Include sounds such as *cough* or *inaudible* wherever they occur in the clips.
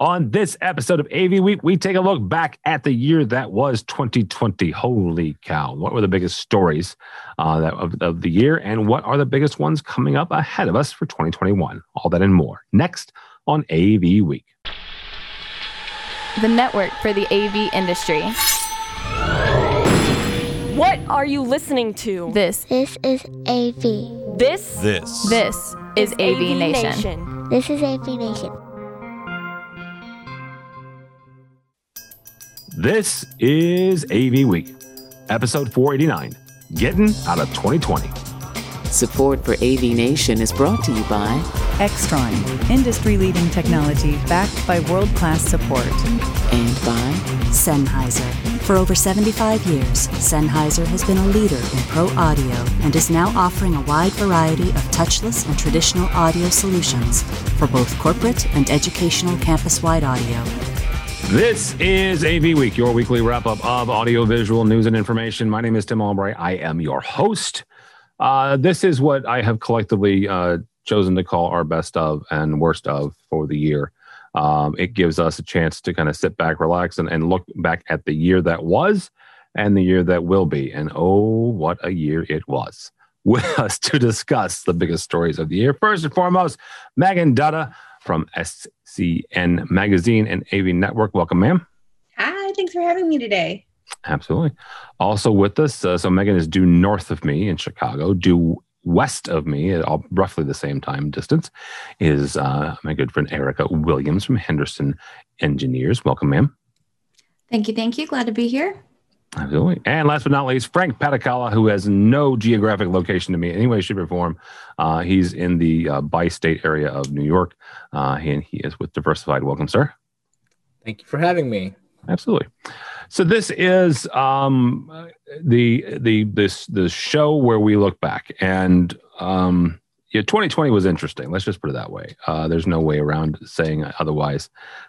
On this episode of AV Week, we take a look back at the year that was 2020. Holy cow. What were the biggest stories uh, that, of, of the year, and what are the biggest ones coming up ahead of us for 2021? All that and more next on AV Week. The network for the AV industry. What are you listening to? This This is AV. This This. this is AV, Nation. This is AV Nation. This is AV Week, episode 489 Getting Out of 2020. Support for AV Nation is brought to you by Extron, industry leading technology backed by world class support. and by Sennheiser. For over 75 years, Sennheiser has been a leader in pro audio and is now offering a wide variety of touchless and traditional audio solutions for both corporate and educational campus wide audio. This is AV Week, your weekly wrap up of audiovisual news and information. My name is Tim Albright. I am your host. Uh, this is what I have collectively uh, chosen to call our best of and worst of for the year. Um, it gives us a chance to kind of sit back, relax, and, and look back at the year that was and the year that will be. And oh, what a year it was. *laughs* With us to discuss the biggest stories of the year. First and foremost, Megan Dutta from SCN Magazine and AV Network. Welcome, ma'am. Hi, thanks for having me today. Absolutely. Also with us, uh, so Megan is due north of me in Chicago, due west of me, at all, roughly the same time distance, is uh, my good friend Erica Williams from Henderson Engineers. Welcome, ma'am. Thank you, thank you. Glad to be here. Absolutely. And last but not least, Frank Padikkala, who has no geographic location to me in any way, shape, or form. Uh, he's in the uh, bi state area of New York, uh, and he is with Diversified. Welcome, sir. Thank you for having me. Absolutely. So this is um, the the this the show where we look back, and um, yeah, 2020 was interesting. Let's just put it that way. Uh, there's no way around saying otherwise.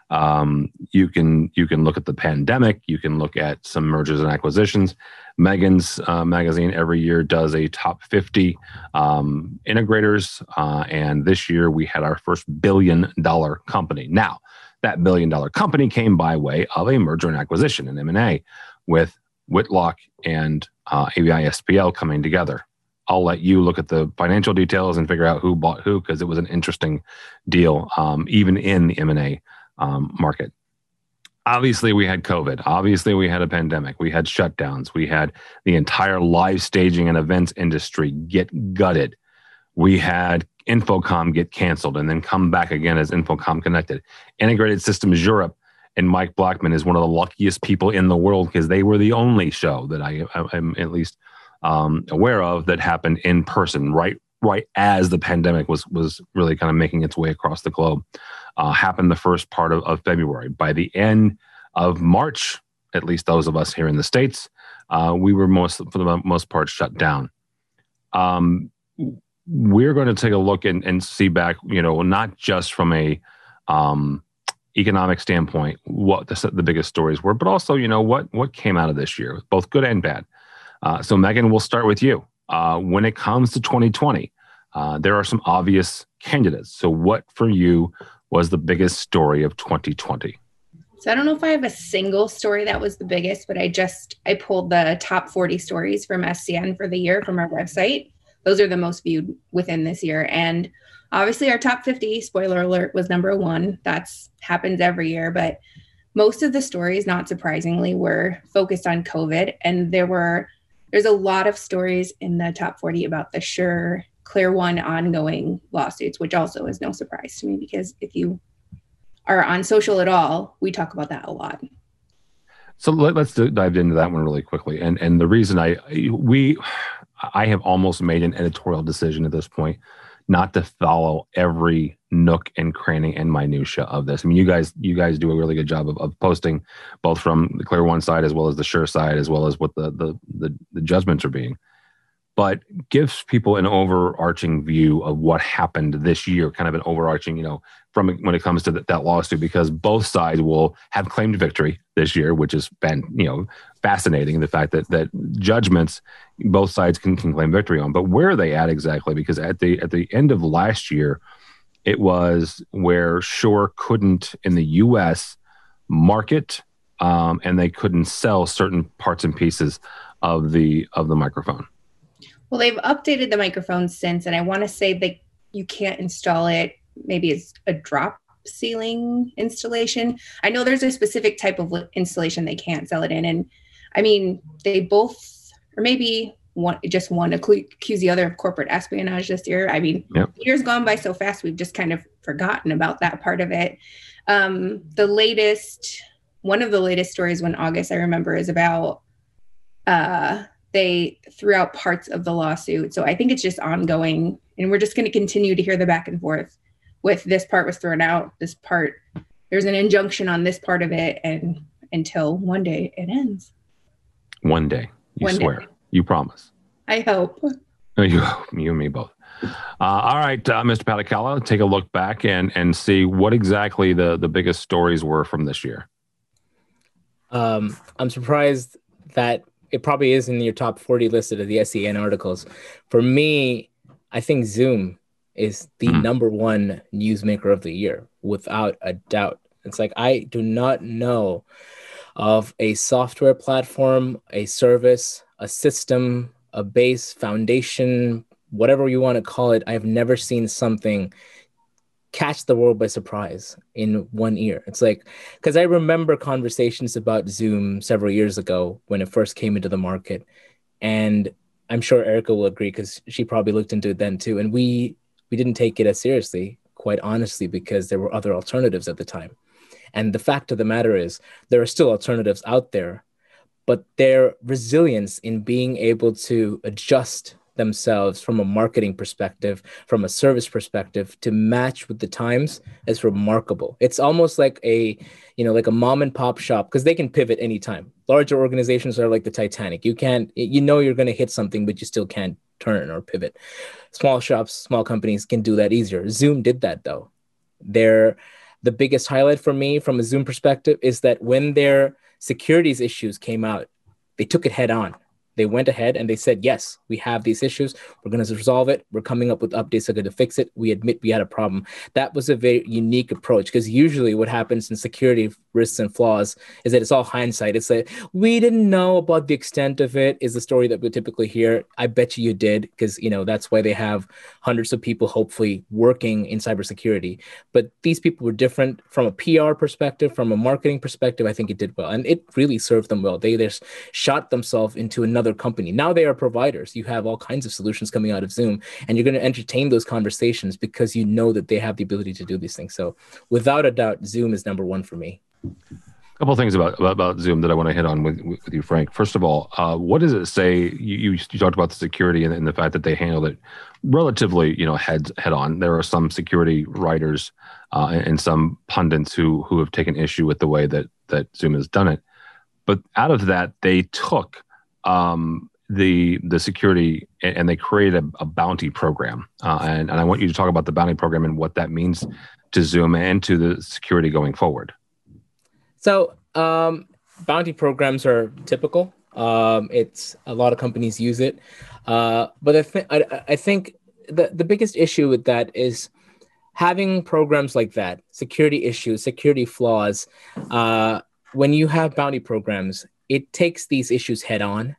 Um, you can you can look at the pandemic. You can look at some mergers and acquisitions. Megan's uh, magazine every year does a top 50 um, integrators, uh, and this year we had our first billion dollar company. Now that billion dollar company came by way of a merger and acquisition, an M&A, with Whitlock and uh, AVI SPL coming together. I'll let you look at the financial details and figure out who bought who because it was an interesting deal, um, even in the M&A um, market. Obviously, we had COVID. Obviously, we had a pandemic. We had shutdowns. We had the entire live staging and events industry get gutted. We had InfoComm get canceled and then come back again as InfoComm Connected. Integrated Systems Europe and Mike Blackman is one of the luckiest people in the world because they were the only show that I am at least um, aware of that happened in person right right as the pandemic was was really kind of making its way across the globe. Uh, happened the first part of, of February. By the end of March, at least those of us here in the states, uh, we were most for the most part shut down. Um, we're going to take a look and, and see back, you know, not just from a um, economic standpoint, what the, the biggest stories were, but also, you know, what what came out of this year, both good and bad. Uh, so, Megan, we'll start with you. Uh, when it comes to 2020, uh, there are some obvious candidates. So, what for you was the biggest story of 2020? So I don't know if I have a single story that was the biggest, but I just I pulled the top 40 stories from SCN for the year from our website. Those are the most viewed within this year. And obviously our top 50, spoiler alert, was number one. That's happens every year, but most of the stories, not surprisingly, were focused on COVID. And there were there's a lot of stories in the top 40 about the Sure Clear One ongoing lawsuits, which also is no surprise to me because if you are on social at all, we talk about that a lot. So let, us dive into that one really quickly. And and the reason I we I have almost made an editorial decision at this point not to follow every nook and cranny and minutia of this. I mean, you guys you guys do a really good job of, of posting both from the ClearOne side as well as the Shure side as well as what the the the, the judgments are being. But gives people an overarching view of what happened this year, kind of an overarching, you know, from when it comes to that, that lawsuit, because both sides will have claimed victory this year, which has been, you know, fascinating. The fact that that judgments both sides can, can claim victory on, but where are they at exactly? Because at the at the end of last year, it was where Shure couldn't in the U.S. market um, and they couldn't sell certain parts and pieces of the of the microphone. Well, they've updated the microphone since, and I want to say that you can't install it. Maybe it's a drop ceiling installation. I know there's a specific type of installation they can't sell it in, and I mean they both, or maybe one just one accuse the other of corporate espionage this year. I mean, yep. years gone by so fast, we've just kind of forgotten about that part of it. Um, the latest, one of the latest stories when August I remember is about uh, they threw out parts of the lawsuit. So I think it's just ongoing, and we're just going to continue to hear the back and forth. With this part was thrown out, this part there's an injunction on this part of it, and until one day it ends. One day, you one swear, day. you promise. I hope. You, you and me both. Uh, all right, uh, Mr. Padikkala, take a look back and and see what exactly the the biggest stories were from this year. Um, I'm surprised that it probably is in your top 40 listed of the SCN articles. For me, I think Zoom is the mm. number one newsmaker of the year without a doubt. It's like I do not know of a software platform, a service, a system, a base, foundation, whatever you want to call it. I've never seen something catch the world by surprise in one ear. It's like because I remember conversations about Zoom several years ago when it first came into the market, and I'm sure Erica will agree because she probably looked into it then too. And we we didn't take it as seriously, quite honestly, because there were other alternatives at the time. And the fact of the matter is, there are still alternatives out there, but their resilience in being able to adjust themselves from a marketing perspective, from a service perspective to match with the times is remarkable. It's almost like a, you know, like a mom and pop shop because they can pivot anytime. Larger organizations are like the Titanic. You can't, you know, you're going to hit something, but you still can't turn or pivot. Small shops, small companies can do that easier. Zoom did that though. They're the biggest highlight for me from a Zoom perspective is that when their securities issues came out, they took it head on they went ahead and they said, yes, we have these issues. We're going to resolve it. We're coming up with updates that are going to fix it. We admit we had a problem. That was a very unique approach because usually what happens in security risks and flaws is that it's all hindsight. It's like, we didn't know about the extent of it, is the story that we typically hear. I bet you you did because, you know, that's why they have hundreds of people hopefully working in cybersecurity. But these people were different from a PR perspective, from a marketing perspective. I think it did well. And it really served them well. They just shot themselves into another company. Now they are providers. You have all kinds of solutions coming out of Zoom, and you're going to entertain those conversations because you know that they have the ability to do these things. So, without a doubt, Zoom is number one for me. A couple things about, about, about Zoom that I want to hit on with with you, Frank. First of all, uh, what does it say? You, you, talked about the security and, and, the fact that they handled it relatively, you know, head head on. There are some security writers uh, and, and some pundits who who have taken issue with the way that that Zoom has done it. But out of that, they took um, the the security and they created a, a bounty program uh, and, and i want you to talk about the bounty program and what that means to zoom and to the security going forward so um, bounty programs are typical. Um, it's a lot of companies use it. Uh, but I, th- I, I think the, the biggest issue with that is having programs like that security issues security flaws uh, when you have bounty programs it takes these issues head on.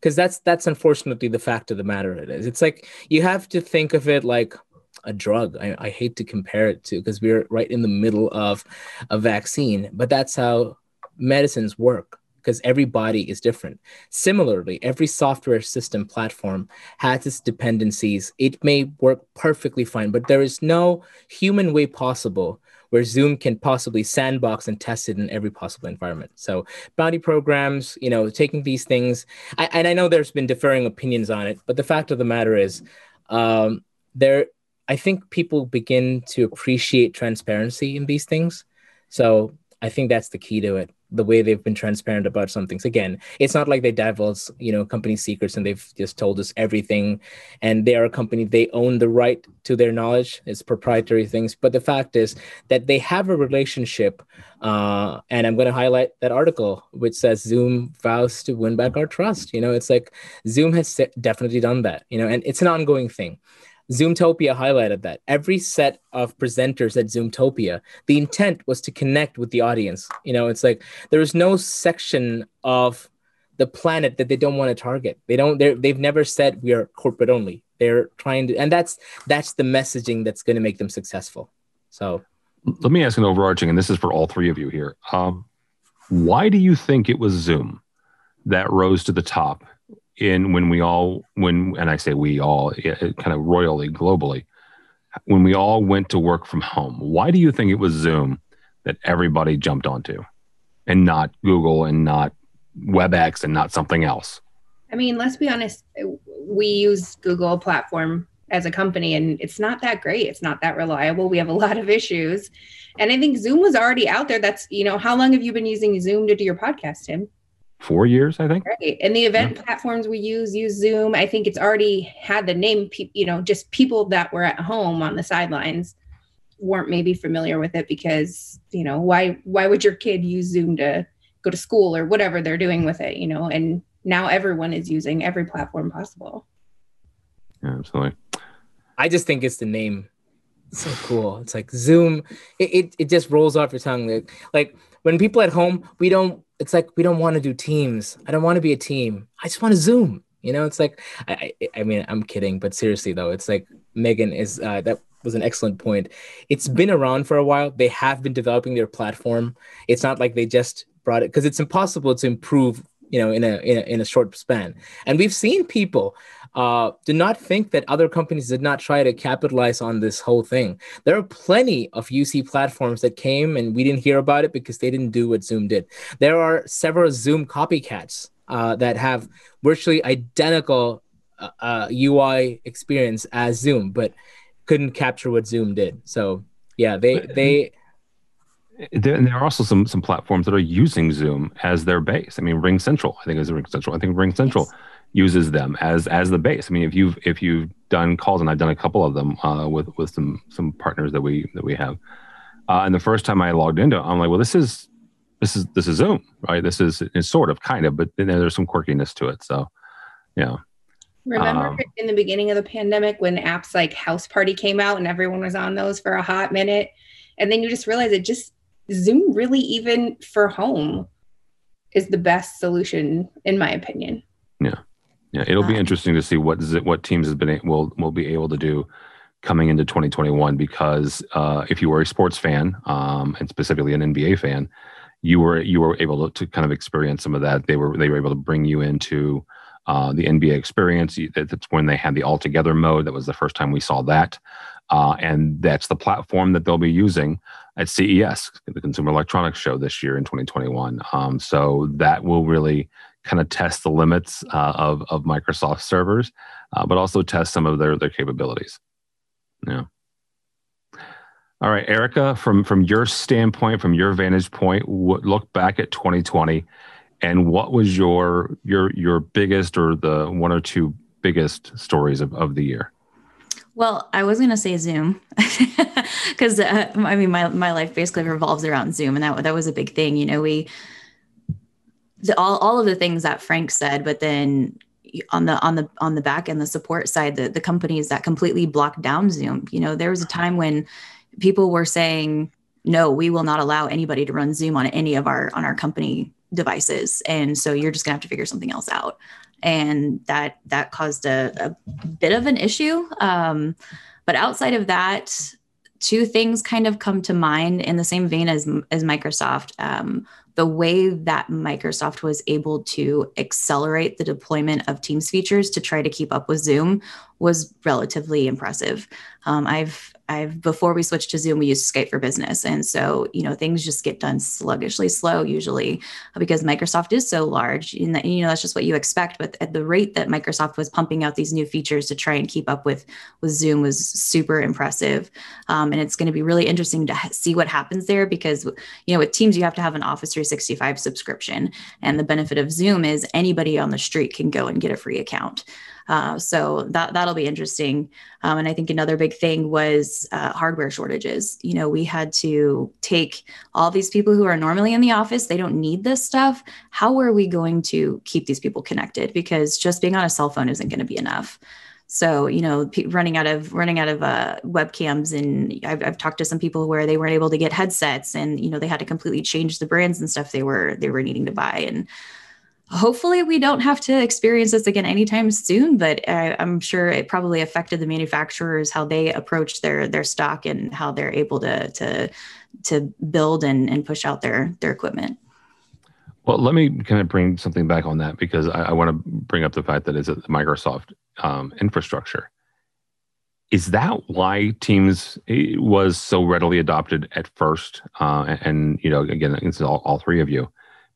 Because that's that's unfortunately the fact of the matter it is. It's like you have to think of it like a drug i, I hate to compare it to because we're right in the middle of a vaccine but that's how medicines work because every body is different. Similarly, every software system platform has its dependencies. It may work perfectly fine, but there is no human way possible where Zoom can possibly sandbox and test it in every possible environment. So bounty programs, you know, taking these things, I, and I know there's been differing opinions on it, but the fact of the matter is, um, there, I think people begin to appreciate transparency in these things. So I think that's the key to it the way they've been transparent about some things. Again, it's not like they divulge, you know, company secrets and they've just told us everything. And they are a company, they own the right to their knowledge. It's proprietary things. But the fact is that they have a relationship. Uh, and I'm going to highlight that article, which says Zoom vows to win back our trust. You know, it's like Zoom has definitely done that, you know, and it's an ongoing thing. Zoomtopia highlighted that every set of presenters at Zoomtopia, the intent was to connect with the audience. You know, it's like there is no section of the planet that they don't want to target. They don't. They they've never said we are corporate only. They're trying to, and that's that's the messaging that's going to make them successful. So, let me ask an overarching, and this is for all three of you here. Um, why do you think it was Zoom that rose to the top in when we all when and I say we all kind of royally globally when we all went to work from home? Why do you think it was Zoom that everybody jumped onto, and not Google and not WebEx and not something else? I mean, let's be honest. We use Google platform as a company, and it's not that great. It's not that reliable. We have a lot of issues, and I think Zoom was already out there. That's you know, how long have you been using Zoom to do your podcast, Tim? Four years, I think. Right, and the event yeah. platforms we use use Zoom. I think it's already had the name. You know, just people that were at home on the sidelines weren't maybe familiar with it because you know why why would your kid use Zoom to go to school or whatever they're doing with it, you know, and now everyone is using every platform possible. Yeah, absolutely. I just think it's the name. It's so cool. It's like Zoom. It, it, it just rolls off your tongue. Like, like when people at home, we don't, it's like, we don't want to do teams. I don't want to be a team. I just want to Zoom. You know, it's like, I, I, I mean, I'm kidding, but seriously though, it's like Megan is, uh, that was an excellent point. It's been around for a while. They have been developing their platform. It's not like they just brought it because it's impossible to improve you know in a, in a in a short span and we've seen people uh, do not think that other companies did not try to capitalize on this whole thing. There are plenty of UC platforms that came and we didn't hear about it because they didn't do what Zoom did. There are several Zoom copycats uh, that have virtually identical uh, uh UI experience as Zoom, but couldn't capture what Zoom did. So yeah, they they there, and there are also some some platforms that are using Zoom as their base. I mean, Ring Central, I think is Ring Central. I think Ring Central yes. uses them as as the base. I mean, if you've if you've done calls, and I've done a couple of them uh, with with some some partners that we that we have. Uh, and the first time I logged into, it, I'm like, well, this is this is this is Zoom, right? This is it's sort of kind of, but then there's some quirkiness to it. So, yeah. Remember um, in the beginning of the pandemic when apps like House Party came out and everyone was on those for a hot minute, and then you just realize it just Zoom really even for home is the best solution in my opinion. Yeah. Yeah, it'll be um, interesting to see what what teams has been will will be able to do coming into 2021 because uh, if you were a sports fan um, and specifically an NBA fan, you were you were able to, to, kind of experience some of that. They were they were able to bring you into uh, the NBA experience. That's when they had the all together mode. That was the first time we saw that, uh, and that's the platform that they'll be using at CES, the Consumer Electronics Show this year in 2021. Um, so that will really kind of test the limits uh, of of Microsoft servers, uh, but also test some of their their capabilities. Yeah. All right, Erica, from from your standpoint, from your vantage point, look back at 2020, and what was your your your biggest or the one or two biggest stories of, of the year? Well, I was going to say Zoom *laughs* because uh, I mean, my, my life basically revolves around Zoom, and that that was a big thing. You know, we the, all all of the things that Frank said, but then on the on the on the back end, the support side, the the companies that completely blocked down Zoom. You know, there was a time when people were saying, "No, we will not allow anybody to run Zoom on any of our on our company devices," and so you're just gonna have to figure something else out and that that caused a, a bit of an issue. Um, but outside of that, two things kind of come to mind in the same vein as as Microsoft. Um, the way that Microsoft was able to accelerate the deployment of Teams features to try to keep up with Zoom was relatively impressive. Um, I've I've before we switched to Zoom, we used Skype for Business, and so you know things just get done sluggishly slow usually because Microsoft is so large, and that, you know that's just what you expect. But at the rate that Microsoft was pumping out these new features to try and keep up with with Zoom was super impressive, um, and it's going to be really interesting to see what happens there because you know with Teams you have to have an Office 365 subscription, and the benefit of Zoom is anybody on the street can go and get a free account. Uh, so that that'll be interesting. Um, and I think another big thing was uh, hardware shortages. You know, we had to take all these people who are normally in the office; they don't need this stuff. How are we going to keep these people connected? Because just being on a cell phone isn't going to be enough. So you know, p- running out of running out of uh, webcams, and I've, I've talked to some people where they weren't able to get headsets, and you know they had to completely change the brands and stuff they were they were needing to buy. And hopefully, we don't have to experience this again anytime soon. But I, I'm sure it probably affected the manufacturers how they approach their their stock and how they're able to to to build and, and push out their their equipment. Well, let me kind of bring something back on that because I, I want to bring up the fact that it's a Microsoft um, infrastructure. Is that why Teams eh, was so readily adopted at first? Uh, and, and, you know, again, it's all, all three of you,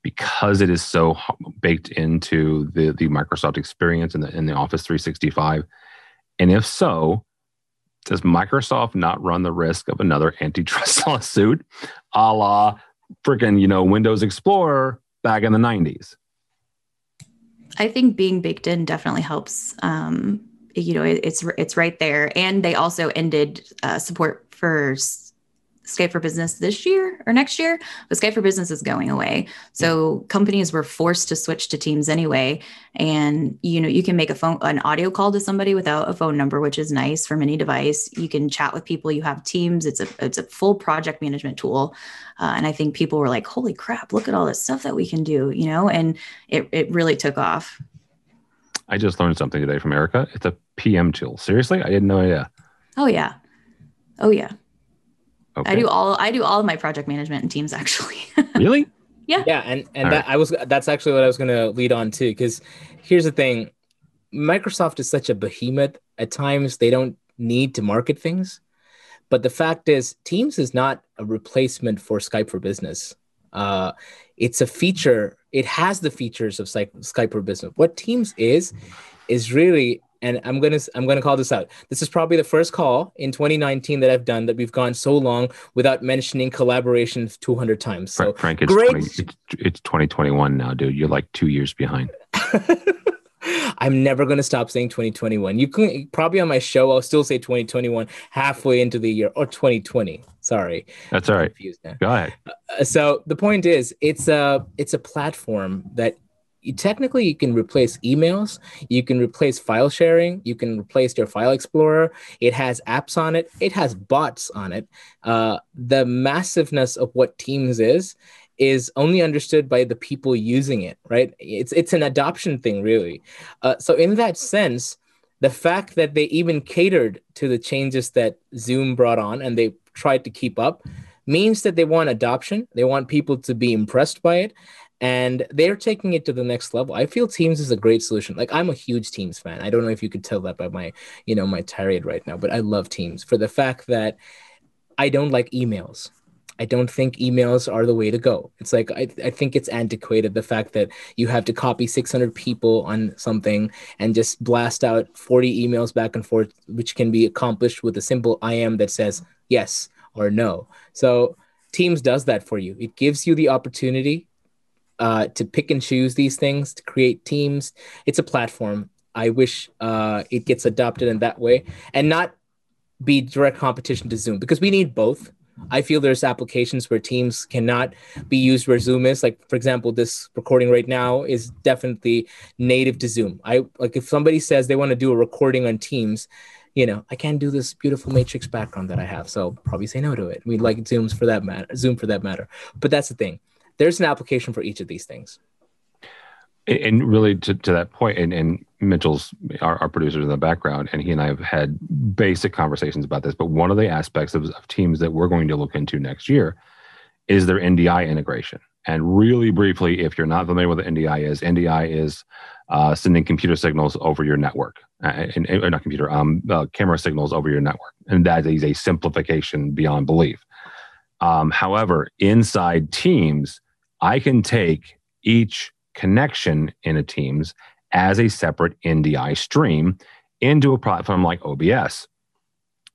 because it is so baked into the the Microsoft experience and the in the Office 365. And if so, does Microsoft not run the risk of another antitrust *laughs* lawsuit, a la freaking you know Windows Explorer back in the 90s. I think being baked in definitely helps. Um, you know, it, it's it's right there, and they also ended uh, support for Skype for Business this year or next year, but Skype for Business is going away. So companies were forced to switch to Teams anyway. And you know, you can make a phone an audio call to somebody without a phone number, which is nice from any device. You can chat with people. You have Teams. It's a it's a full project management tool. Uh, and I think people were like, "Holy crap! Look at all this stuff that we can do!" You know, and it it really took off. I just learned something today from Erica. It's a PM tool. Seriously, I had no idea. Oh yeah. Oh yeah. Okay. I do all I do all of my project management in Teams *laughs* actually. really? Yeah. Yeah, and and that right. I was that's actually what I was going to lead on to because here's the thing, Microsoft is such a behemoth. At times they don't need to market things, but the fact is, Teams is not a replacement for Skype for Business. Uh, it's a feature. It has the features of Skype for Business. What Teams is is really and I'm gonna I'm gonna call this out. This is probably the first call in 2019 that I've done that we've gone so long without mentioning collaboration 200 times. So Frank, it's, great. 20, it's, it's 2021 now, dude. You're like two years behind. *laughs* I'm never going to stop saying 2021. You can probably on my show, I'll still say 2021 halfway into the year or 2020. Sorry. That's all right. Go ahead. Uh, so the point is, it's a it's a platform that you technically you can replace emails you can replace file sharing you can replace your file explorer. It has apps on it. It has bots on it. Uh, the massiveness of what teams is is only understood by the people using it right? It's it's an adoption thing really. Uh, so in that sense the fact that they even catered to the changes that zoom brought on and they tried to keep up means that they want adoption. They want people to be impressed by it and they're taking it to the next level. I feel Teams is a great solution. Like I'm a huge Teams fan. I don't know if you could tell that by my, you know, my tirade right now, but I love Teams for the fact that I don't like emails. I don't think emails are the way to go. It's like I, I think it's antiquated the fact that you have to copy 600 people on something and just blast out 40 emails back and forth, which can be accomplished with a simple I am that says yes or no. So Teams does that for you. It gives you the opportunity uh, to pick and choose these things, to create teams. It's a platform. I wish uh, it gets adopted in that way and not be direct competition to Zoom because we need both. I feel there's applications where Teams cannot be used where Zoom is. Like, for example, this recording right now is definitely native to Zoom. I like if somebody says they want to do a recording on Teams, you know, I can't do this beautiful matrix background that I have, so probably say no to it. We like Zooms for that matter, Zoom for that matter. But that's the thing there's an application for each of these things. And really to, to that point and, and mitchell's our, our producers in the background and he and i have had basic conversations about this but one of the aspects of, of teams that we're going to look into next year is their ndi integration. And really briefly if you're not familiar with what ndi is ndi is uh, sending computer signals over your network uh, and, and, not computer um, uh, camera signals over your network. And that is a simplification beyond belief. Um, however inside teams I can take each connection in a Teams as a separate NDI stream into a platform like OBS.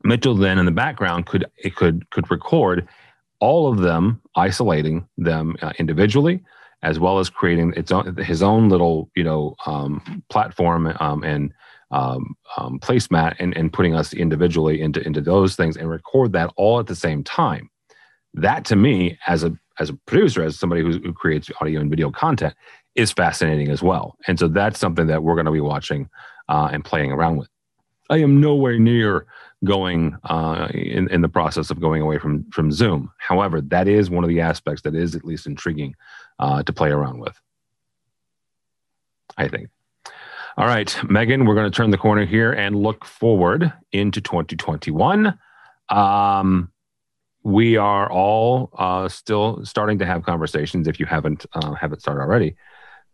Mitchell then in the background could it could could record all of them, isolating them uh, individually, as well as creating its own his own little you know um, platform um, and um, um, placemat and, and putting us individually into into those things and record that all at the same time. That to me, as a as a producer, as somebody who, who creates audio and video content, is fascinating as well. And so that's something that we're going to be watching uh, and playing around with. I am nowhere near going uh, in, in the process of going away from from Zoom. However, that is one of the aspects that is at least intriguing uh, to play around with. I think. All right, Megan, we're going to turn the corner here and look forward into 2021. Um, we are all uh, still starting to have conversations. If you haven't uh, haven't started already,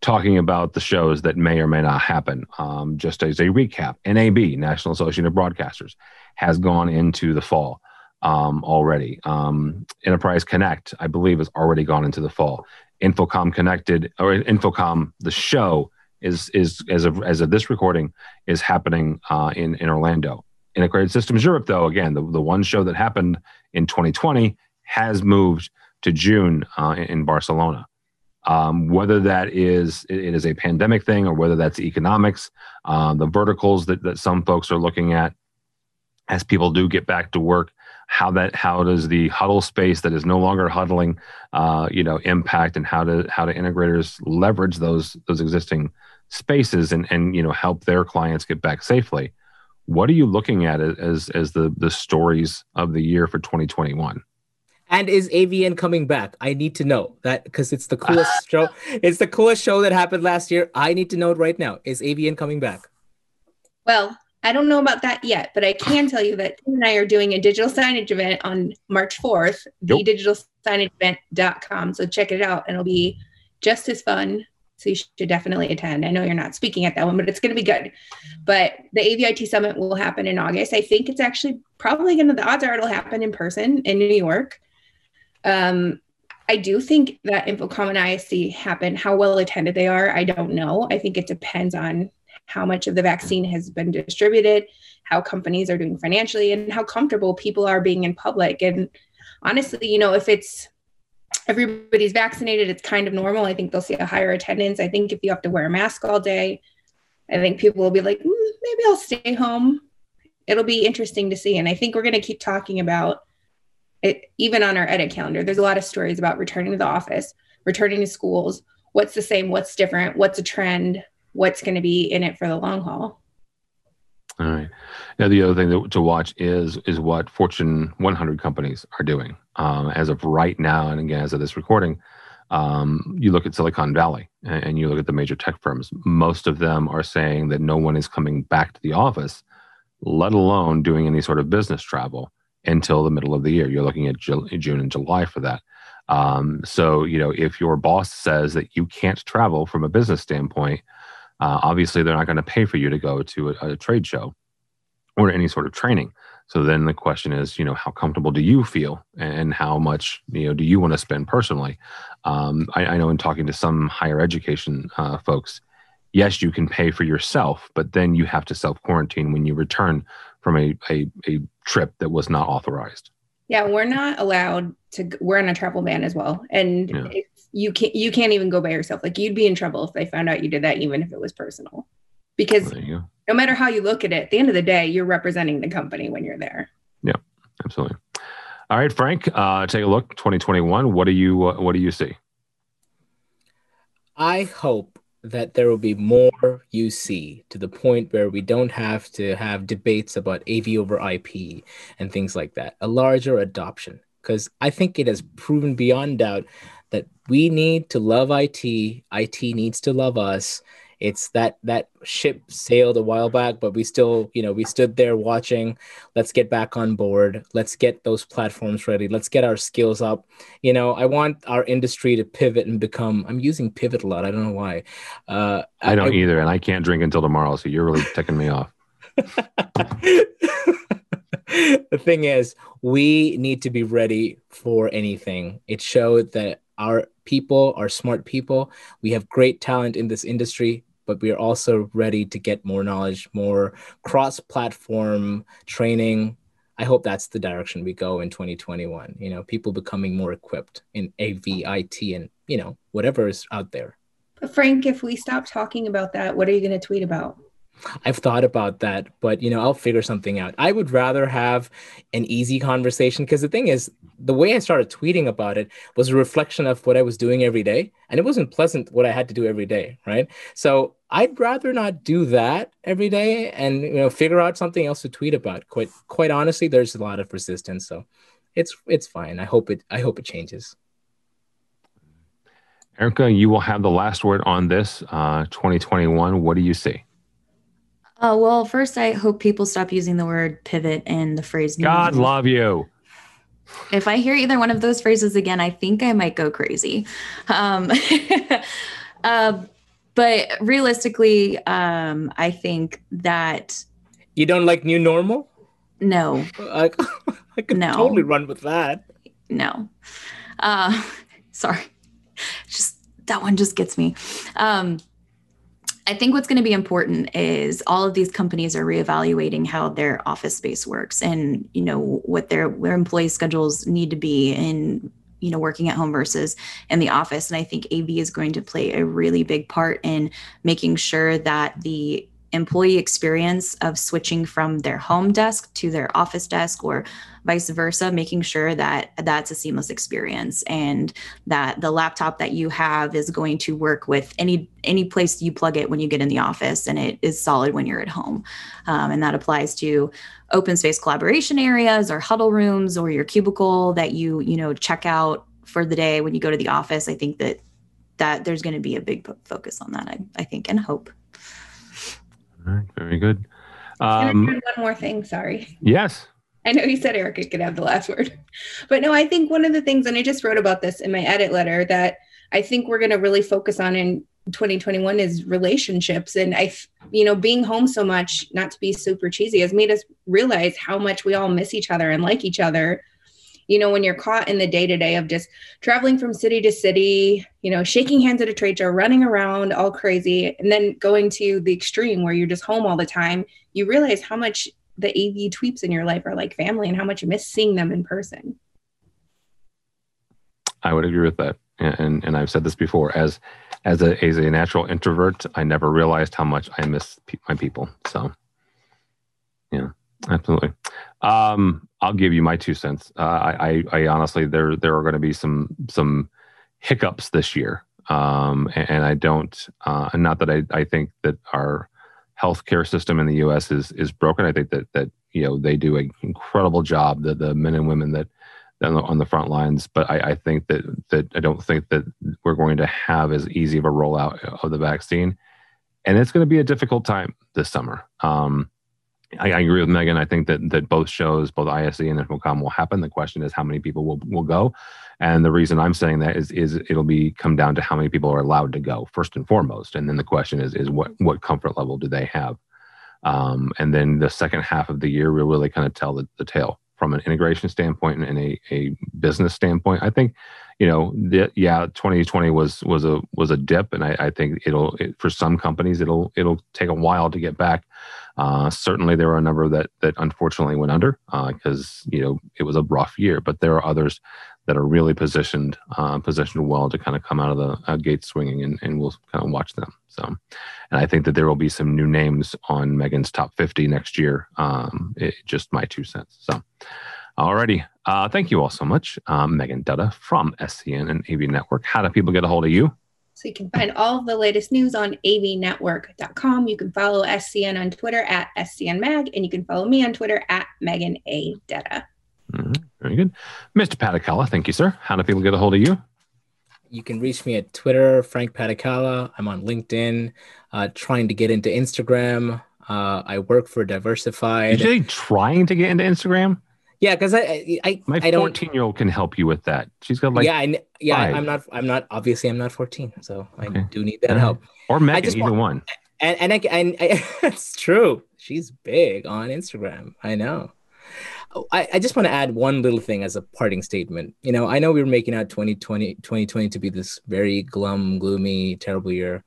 talking about the shows that may or may not happen. Um, just as a recap, NAB, National Association of Broadcasters, has gone into the fall um, already. Um, Enterprise Connect, I believe, has already gone into the fall. InfoComm Connected or InfoComm, the show is is as of as of this recording is happening uh, in in Orlando. Integrated Systems Europe, though, again, the, the one show that happened in 2020 has moved to June uh, in Barcelona. Um, whether that is it is a pandemic thing or whether that's economics, uh, the verticals that, that some folks are looking at as people do get back to work, how that how does the huddle space that is no longer huddling, uh, you know, impact and how to how do integrators leverage those those existing spaces and and you know help their clients get back safely. What are you looking at as as the the stories of the year for 2021? And is AVN coming back? I need to know that because it's the coolest *laughs* show. It's the coolest show that happened last year. I need to know it right now. Is AVN coming back? Well, I don't know about that yet, but I can tell you that Tim and I are doing a digital signage event on March 4th, yep. thedigitalsignageevent.com. So check it out and it'll be just as fun. So you should definitely attend. I know you're not speaking at that one, but it's going to be good. But the AVIT Summit will happen in August. I think it's actually probably going to, the odds are it'll happen in person in New York. Um, I do think that InfoComm and ISE happen. How well attended they are, I don't know. I think it depends on how much of the vaccine has been distributed, how companies are doing financially, and how comfortable people are being in public. And honestly, you know, if it's everybody's vaccinated, it's kind of normal. I think they'll see a higher attendance. I think if you have to wear a mask all day, I think people will be like, mm, maybe I'll stay home. It'll be interesting to see. And I think we're going to keep talking about it, even on our edit calendar. There's a lot of stories about returning to the office, returning to schools. What's the same? What's different? What's a trend? What's going to be in it for the long haul? All right. Now, the other thing that, to watch is is what Fortune 100 companies are doing um, as of right now, and again as of this recording. Um, you look at Silicon Valley and, and you look at the major tech firms. Most of them are saying that no one is coming back to the office, let alone doing any sort of business travel until the middle of the year. You're looking at June and July for that. Um, so, you know, if your boss says that you can't travel from a business standpoint, uh, obviously they're not going to pay for you to go to a, a, trade show or any sort of training. So then the question is, you know, how comfortable do you feel, and how much you know do you want to spend personally? Um, I, I, know in talking to some higher education uh, folks, yes, you can pay for yourself, but then you have to self quarantine when you return from a, a, a trip that was not authorized. Yeah, we're not allowed to. We're on a travel ban as well, and yeah. you can't you can't even go by yourself. Like you'd be in trouble if they found out you did that, even if it was personal, because no matter how you look at it, at the end of the day, you're representing the company when you're there. Yeah, absolutely. All right, Frank, uh, take a look. 2021. What do you uh, What do you see? I hope that there will be more UC to the point where we don't have to have debates about AV over IP and things like that. A larger adoption, because I think it has proven beyond doubt that we need to love IT, IT needs to love us, it's that that ship sailed a while back but we still you know we stood there watching. Let's get back on board. Let's get those platforms ready. Let's get our skills up. You know i want our industry to pivot and become i'm using pivot a lot. I don't know why. Uh, i don't I, either and i can't drink until tomorrow so you're really ticking me off. *laughs* *laughs* The thing is we need to be ready for anything. It showed that our people are smart people. We have great talent in this industry but we are also ready to get more knowledge, more cross platform training. I hope that's the direction we go in 2021. You know, people becoming more equipped in AV, IT, and, you know, whatever is out there. But Frank, if we stop talking about that, what are you going to tweet about? I've thought about that, but you know, I'll figure something out. I would rather have an easy conversation because the thing is, the way I started tweeting about it was a reflection of what I was doing every day, and it wasn't pleasant what I had to do every day, right? So I'd rather not do that every day, and you know, figure out something else to tweet about. Quite, quite honestly, there's a lot of resistance, so it's it's fine. I hope it I hope it changes. Erica, you will have the last word on this. Uh, 2021. What do you see? Uh, well, first, I hope people stop using the word pivot and the phrase. God love you. If I hear either one of those phrases again, I think I might go crazy. Um, *laughs* uh, but realistically, um, I think that. You don't like new normal? No. I, *laughs* I could no. totally run with that. No. Uh, *laughs* sorry. Just that one just gets me. Um, I think what's going to be important is all of these companies are reevaluating how their office space works and you know what their their employee schedules need to be in you know working at home versus in the office. And I think AV is going to play a really big part in making sure that the employee experience of switching from their home desk to their office desk or vice versa making sure that that's a seamless experience and that the laptop that you have is going to work with any any place you plug it when you get in the office and it is solid when you're at home. Um, and that applies to open space collaboration areas or huddle rooms or your cubicle that you you know check out for the day when you go to the office. I think that that there's going to be a big focus on that I, I think and hope all right, very good. Um, one more thing? Sorry. Yes. I know you said Erica could have the last word, but no, I think one of the things, and I just wrote about this in my edit letter, that I think we're going to really focus on in 2021 is relationships. And I, you know, being home so much, not to be super cheesy, has made us realize how much we all miss each other and like each other you know, when you're caught in the day to day of just traveling from city to city, you know, shaking hands at a trade show, running around all crazy, and then going to the extreme where you're just home all the time, you realize how much the AV tweeps in your life are like family and how much you miss seeing them in person. I would agree with that. And, and I've said this before as as a as a natural introvert, I never realized how much I miss my people. So, yeah, absolutely. Um, I'll give you my two cents. Uh, I, I, honestly, there there are going to be some some hiccups this year, um, and, and, I don't. Uh, not that I, I think that our healthcare system in the U.S. is is broken. I think that that you know they do an incredible job. The the men and women that on the, on the front lines, but I, I think that that I don't think that we're going to have as easy of a rollout of the vaccine, and it's going to be a difficult time this summer. Um, I, I, agree with Megan. I think that that both shows, both ISE and InfoComm, will happen. The question is how many people will will go, and the reason I'm saying that is is it'll be come down to how many people are allowed to go first and foremost, and then the question is is what what comfort level do they have, um, and then the second half of the year will really kind of tell the, the tale from an integration standpoint and a a business standpoint. I think you know, the, yeah, 2020 was was a was a dip, and I, I think it'll it, for some companies it'll it'll take a while to get back. Uh, certainly, there are a number that that unfortunately went under because uh, you know it was a rough year, but there are others that are really positioned uh, positioned well to kind of come out of the uh, gate swinging, and, and we'll kind of watch them. So, and I think that there will be some new names on Megan's top 50 next year. Um, it, just my two cents. So. Alrighty. Uh, thank you all so much. Um, Megan Dutta from SCN and AV Network. How do people get a hold of you? So you can find all of the latest news on avnetwork.com. You can follow SCN on Twitter at SCNMag, and you can follow me on Twitter at Megan A. Dutta. Mm-hmm. Very good. Mr. Padikkala, thank you, sir. How do people get a hold of you? You can reach me at Twitter, Frank Padikkala. I'm on LinkedIn, uh, trying to get into Instagram. Uh, I work for Diversified. Did you say trying to get into Instagram? Yeah, because I, I, my I 14 year old can help you with that. She's got like yeah, I, yeah. i I'm not. I'm not. Obviously, I'm not 14, so I okay. do need that help. Or Megan, I just either want, one. And and I, and I, *laughs* it's true. She's big on Instagram. I know. Oh, I, I just want to add one little thing as a parting statement. You know, I know we were making out 2020, 2020 to be this very glum, gloomy, terrible year,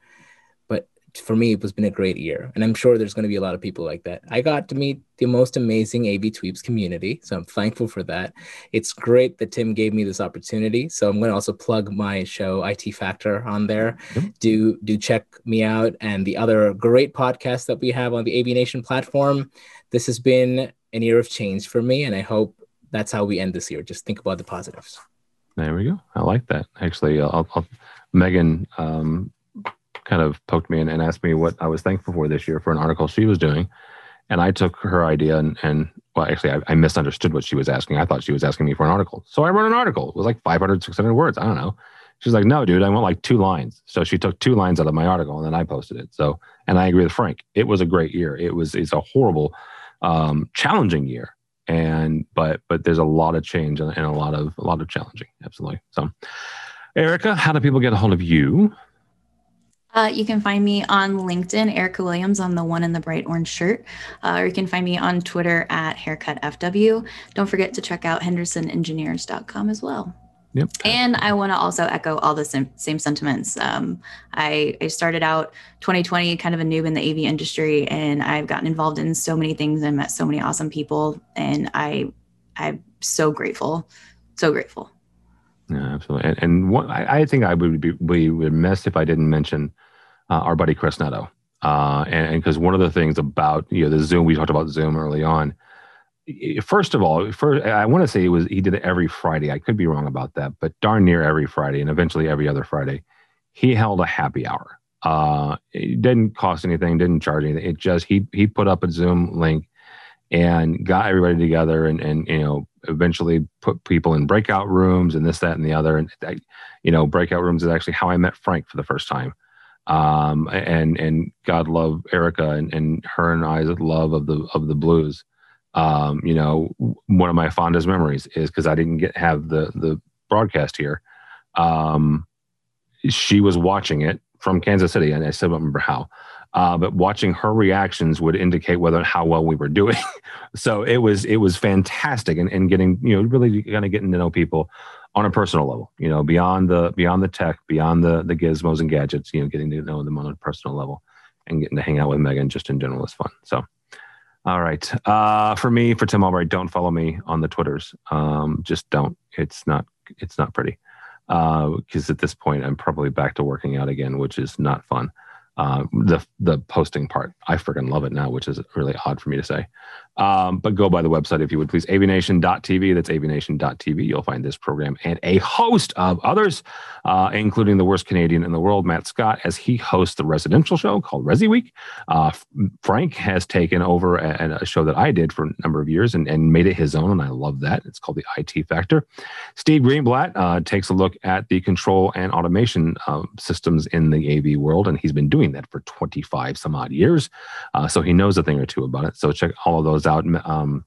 for me, it has been a great year. And I'm sure there's going to be a lot of people like that. I got to meet the most amazing AV Tweeps community. So I'm thankful for that. It's great that Tim gave me this opportunity. So I'm going to also plug my show, IT Factor, on there. Mm-hmm. Do, do check me out and the other great podcasts that we have on the AV Nation platform. This has been an year of change for me. And I hope that's how we end this year. Just think about the positives. There we go. I like that. Actually, I'll, I'll Megan um, kind of poked me and, and asked me what I was thankful for this year for an article she was doing. And I took her idea and, and well, actually, I, I, misunderstood what she was asking. I thought she was asking me for an article. So I wrote an article. It was like 500, 600 words. I don't know. She's like, no, dude, I want like two lines. So she took two lines out of my article and then I posted it. So, and I agree with Frank. It was a great year. It was, it's a horrible, um, challenging year. And, but, but there's a lot of change and, and a lot of, a lot of challenging. Absolutely. So, Erica, how do people get a hold of you? Uh, you can find me on LinkedIn, Erica Williams, on the one in the bright orange shirt, uh, or you can find me on Twitter at haircutfw. Don't forget to check out hendersonengineers.com as well. Yep. And I want to also echo all the same, same sentiments. Um, I, I started out 2020 kind of a noob in the AV industry, and I've gotten involved in so many things and met so many awesome people, and I I'm so grateful, so grateful. Yeah, absolutely. And, and I, I, think I would be, be remiss if I didn't mention uh, our buddy Chris Neto. Uh, and because one of the things about you know the Zoom, we talked about Zoom early on. First of all, first I want to say it was he did it every Friday. I could be wrong about that, but darn near every Friday, and eventually every other Friday, he held a happy hour. Uh, it didn't cost anything, didn't charge anything. It just he he put up a Zoom link and got everybody together and and you know eventually put people in breakout rooms and this that and the other. And you know breakout rooms is actually how I met Frank for the first time. Um, and and God love Erica and, and her and I's love of the of the blues. Um, you know one of my fondest memories is because I didn't get have the the broadcast here. Um, she was watching it from Kansas City and I still don't remember how uh, but watching her reactions would indicate whether how well we were doing. *laughs* so it was it was fantastic, and, and getting you know really kind of getting to know people on a personal level. You know, beyond the beyond the tech, beyond the the gizmos and gadgets. You know, getting to know them on a personal level, and getting to hang out with Megan just in general is fun. So. All right. Uh, for me, for Tim Albright, don't follow me on the Twitters. Um, just don't. It's not. It's not pretty. Because uh, at this point, I'm probably back to working out again, which is not fun uh, the the posting part. I freaking love it now, which is really odd for me to say. Um, but go by the website if you would please, avnation.tv. That's avnation.tv. You'll find this program and a host of others, uh, including the worst Canadian in the world, Matt Scott, as he hosts the residential show called Resi Week. Uh, Frank has taken over a, a, show that I did for a number of years and, and made it his own, and I love that. It's called the IT Factor. Steve Greenblatt uh, takes a look at the control and automation uh, systems in the AV world, and he's been doing doing that for 25 some odd years. Uh, so he knows a thing or two about it. So check all of those out. Um,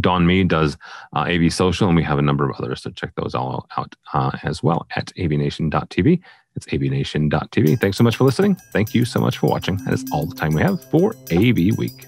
Don Mead does uh, AV Social, and we have a number of others. So check those all out uh, as well at avnation.tv. It's avnation.tv. Thanks so much for listening. Thank you so much for watching. That is all the time we have for AV Week.